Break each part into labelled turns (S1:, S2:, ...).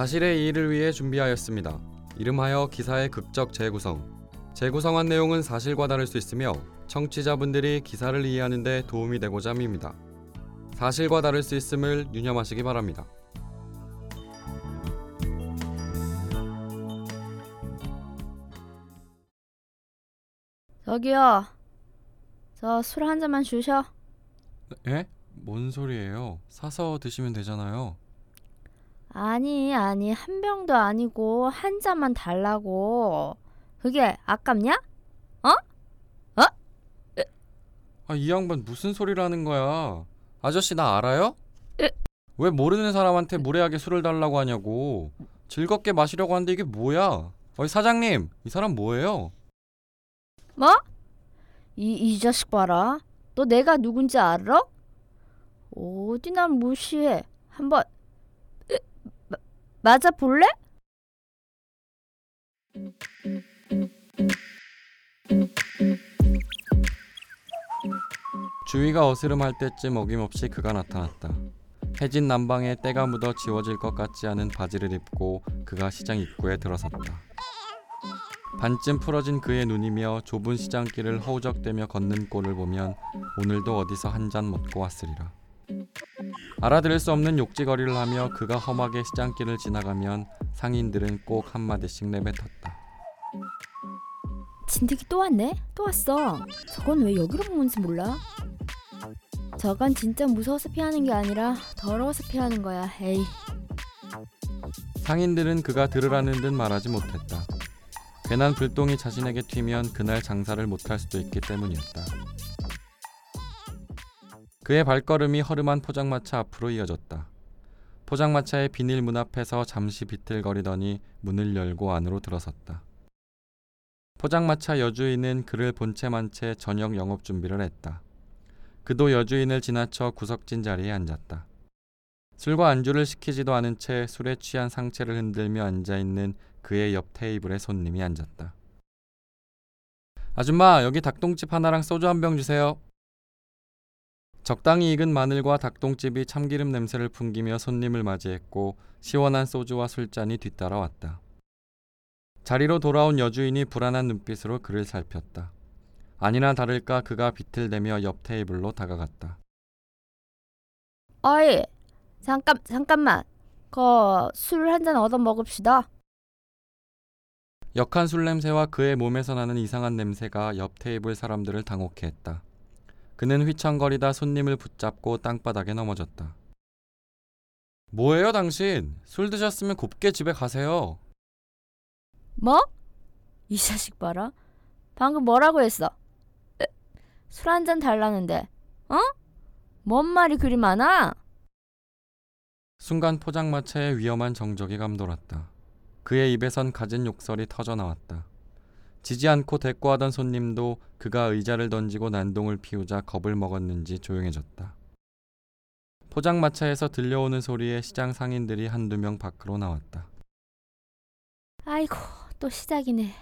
S1: 사실의 이의를 위해 준비하였습니다. 이름하여 기사의 극적 재구성. 재구성한 내용은 사실과 다를 수 있으며 청취자분들이 기사를 이해하는 데 도움이 되고자 합니다. 사실과 다를 수 있음을 유념하시기 바랍니다.
S2: 저기요. 저 술 한 잔만 주셔.
S1: 에? 뭔 소리예요? 사서 드시면 되잖아요.
S2: 아니, 아니, 한 병도 아니고 한 잔만 달라고. 그게 아깝냐?
S1: 아, 이 양반 무슨 소리를 하는 거야? 아저씨 나 알아요?
S2: 에?
S1: 왜 모르는 사람한테 무례하게 술을 달라고 하냐고. 즐겁게 마시려고 하는데 이게 뭐야? 어이 사장님, 이 사람 뭐예요?
S2: 뭐? 이, 이 자식 봐라. 너 내가 누군지 알아? 어디 난 무시해. 한번 으, 마, 맞아 볼래?
S1: 주위가 어스름할 때쯤 어김없이 그가 나타났다. 해진 난방에 때가 묻어 지워질 것 같지 않은 바지를 입고 그가 시장 입구에 들어섰다. 반쯤 풀어진 그의 눈이며 좁은 시장길을 허우적대며 걷는 꼴을 보면 오늘도 어디서 한 잔 먹고 왔으리라. 알아들을 수 없는 욕지거리를 하며 그가 험하게 시장길을 지나가면 상인들은 꼭 한마디씩 내뱉었다.
S2: 진드기 또 왔네? 또 왔어. 저건 왜 여기로 오는지 몰라? 저건 진짜 무서워서 피하는 게 아니라 더러워서 피하는 거야. 에이.
S1: 상인들은 그가 들으라는 듯 말하지 못했다. 괜한 불똥이 자신에게 튀면 그날 장사를 못할 수도 있기 때문이었다. 그의 발걸음이 허름한 포장마차 앞으로 이어졌다. 포장마차의 비닐 문 앞에서 잠시 비틀거리더니 문을 열고 안으로 들어섰다. 포장마차 여주인은 그를 본체만 채 저녁 영업 준비를 했다. 그도 여주인을 지나쳐 구석진 자리에 앉았다. 술과 안주를 시키지도 않은 채 술에 취한 상체를 흔들며 앉아 있는 그의 옆 테이블에 손님이 앉았다. 아줌마, 여기 닭똥집 하나랑 소주 한 병 주세요. 적당히 익은 마늘과 닭똥집이 참기름 냄새를 풍기며 손님을 맞이했고 시원한 소주와 술잔이 뒤따라왔다. 자리로 돌아온 여주인이 불안한 눈빛으로 그를 살폈다. 아니나 다를까 그가 비틀대며 옆 테이블로 다가갔다.
S2: 어이. 잠깐 잠깐만. 그 술 한 잔 얻어 먹읍시다.
S1: 역한 술 냄새와 그의 몸에서 나는 이상한 냄새가 옆 테이블 사람들을 당혹해 했다. 그는 휘청거리다 손님을 붙잡고 땅바닥에 넘어졌다. 뭐예요, 당신? 술 드셨으면 곱게 집에 가세요.
S2: 뭐? 이 자식 봐라. 방금 뭐라고 했어? 술 한 잔 달라는데. 어? 뭔 말이 그리 많아?
S1: 순간 포장마차에 위험한 정적이 감돌았다. 그의 입에선 갖은 욕설이 터져 나왔다. 지지 않고 대꾸하던 손님도 그가 의자를 던지고 난동을 피우자 겁을 먹었는지 조용해졌다. 포장마차에서 들려오는 소리에 시장 상인들이 한두 명 밖으로 나왔다.
S2: 아이고 또 시작이네.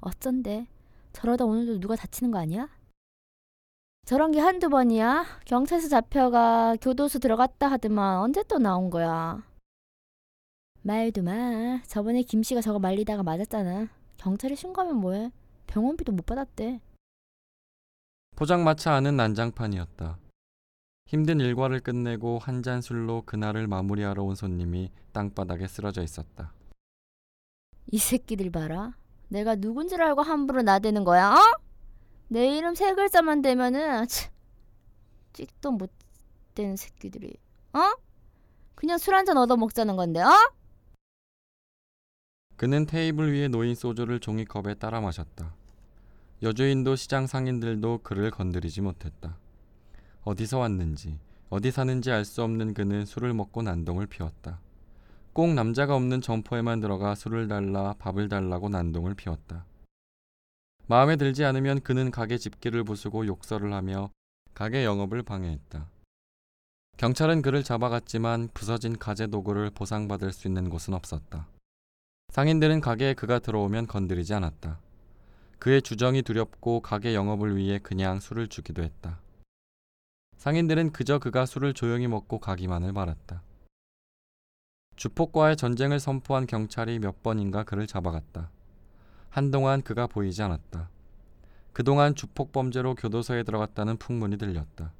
S2: 어쩐데? 저러다 오늘도 누가 다치는 거 아니야? 저런 게 한두 번이야? 경찰서 잡혀가 교도소 들어갔다 하더만 언제 또 나온 거야? 말도 마. 저번에 김 씨가 저거 말리다가 맞았잖아. 경찰에 신고하면 뭐해? 병원비도 못 받았대.
S1: 포장마차 안은 난장판이었다. 힘든 일과를 끝내고 한 잔 술로 그날을 마무리하러 온 손님이 땅바닥에 쓰러져 있었다.
S2: 이 새끼들 봐라. 내가 누군지를 알고 함부로 나대는 거야, 어? 내 이름 세 글자만 되면은 치, 찍도 못 되는 새끼들이, 어? 그냥 술 한 잔 얻어 먹자는 건데, 어?
S1: 그는 테이블 위에 놓인 소주를 종이컵에 따라 마셨다. 여주인도 시장 상인들도 그를 건드리지 못했다. 어디서 왔는지, 어디 사는지 알 수 없는 그는 술을 먹고 난동을 피웠다. 꼭 남자가 없는 점포에만 들어가 술을 달라 밥을 달라고 난동을 피웠다. 마음에 들지 않으면 그는 가게 집기를 부수고 욕설을 하며 가게 영업을 방해했다. 경찰은 그를 잡아갔지만 부서진 가재 도구를 보상받을 수 있는 곳은 없었다. 상인들은 가게에 그가 들어오면 건드리지 않았다. 그의 주정이 두렵고 가게 영업을 위해 그냥 술을 주기도 했다. 상인들은 그저 그가 술을 조용히 먹고 가기만을 바랐다. 주폭과의 전쟁을 선포한 경찰이 몇 번인가 그를 잡아갔다. 한동안 그가 보이지 않았다. 그동안 주폭 범죄로 교도소에 들어갔다는 풍문이 들렸다.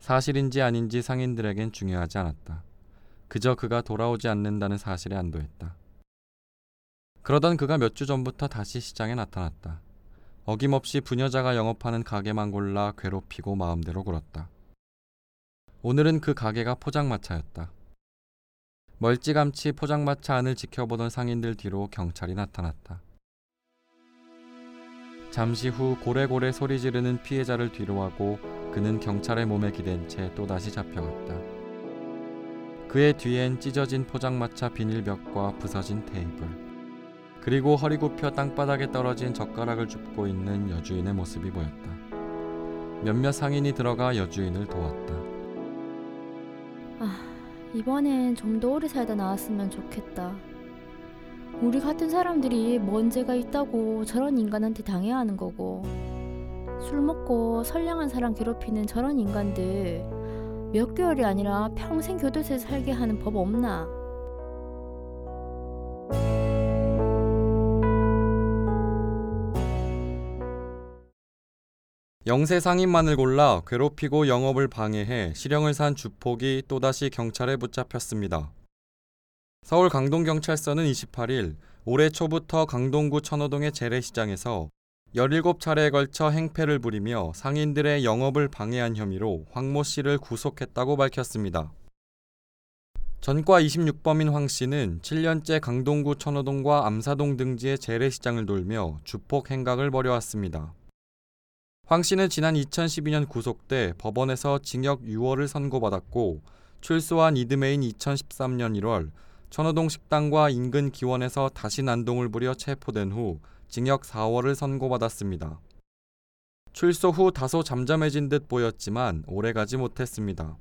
S1: 사실인지 아닌지 상인들에겐 중요하지 않았다. 그저 그가 돌아오지 않는다는 사실에 안도했다. 그러던 그가 몇 주 전부터 다시 시장에 나타났다. 어김없이 부녀자가 영업하는 가게만 골라 괴롭히고 마음대로 굴었다. 오늘은 그 가게가 포장마차였다. 멀찌감치 포장마차 안을 지켜보던 상인들 뒤로 경찰이 나타났다. 잠시 후 고래고래 소리 지르는 피해자를 뒤로하고 그는 경찰의 몸에 기댄 채 또다시 잡혀갔다. 그의 뒤엔 찢어진 포장마차 비닐벽과 부서진 테이블, 그리고 허리 굽혀 땅바닥에 떨어진 젓가락을 줍고 있는 여주인의 모습이 보였다. 몇몇 상인이 들어가 여주인을 도왔다.
S2: 이번엔 좀 더 오래 살다 나왔으면 좋겠다. 우리 같은 사람들이 뭔 죄가 있다고 저런 인간한테 당해야 하는 거고 술 먹고 선량한 사람 괴롭히는 저런 인간들 몇 개월이 아니라 평생 교도소에 살게 하는 법 없나?
S1: 영세 상인만을 골라 괴롭히고 영업을 방해해 실형을 산 주폭이 또다시 경찰에 붙잡혔습니다. 서울 강동경찰서는 28일 올해 초부터 강동구 천호동의 재래시장에서 17차례에 걸쳐 행패를 부리며 상인들의 영업을 방해한 혐의로 황모 씨를 구속했다고 밝혔습니다. 전과 26범인 황 씨는 7년째 강동구 천호동과 암사동 등지의 재래시장을 돌며 주폭 행각을 벌여왔습니다. 황 씨는 지난 2012년 구속돼 법원에서 징역 6월을 선고받았고 출소한 이듬해인 2013년 1월 천호동 식당과 인근 기원에서 다시 난동을 부려 체포된 후 징역 4월을 선고받았습니다. 출소 후 다소 잠잠해진 듯 보였지만 오래가지 못했습니다.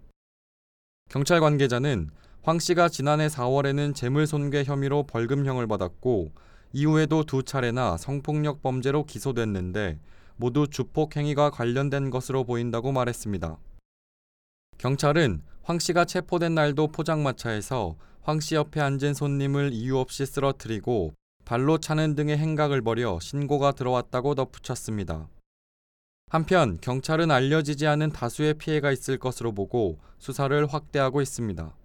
S1: 경찰 관계자는 황 씨가 지난해 4월에는 재물손괴 혐의로 벌금형을 받았고 이후에도 두 차례나 성폭력 범죄로 기소됐는데 모두 주폭 행위가 관련된 것으로 보인다고 말했습니다. 경찰은 황 씨가 체포된 날도 포장마차에서 황 씨 옆에 앉은 손님을 이유 없이 쓰러뜨리고 발로 차는 등의 행각을 벌여 신고가 들어왔다고 덧붙였습니다. 한편 경찰은 알려지지 않은 다수의 피해가 있을 것으로 보고 수사를 확대하고 있습니다.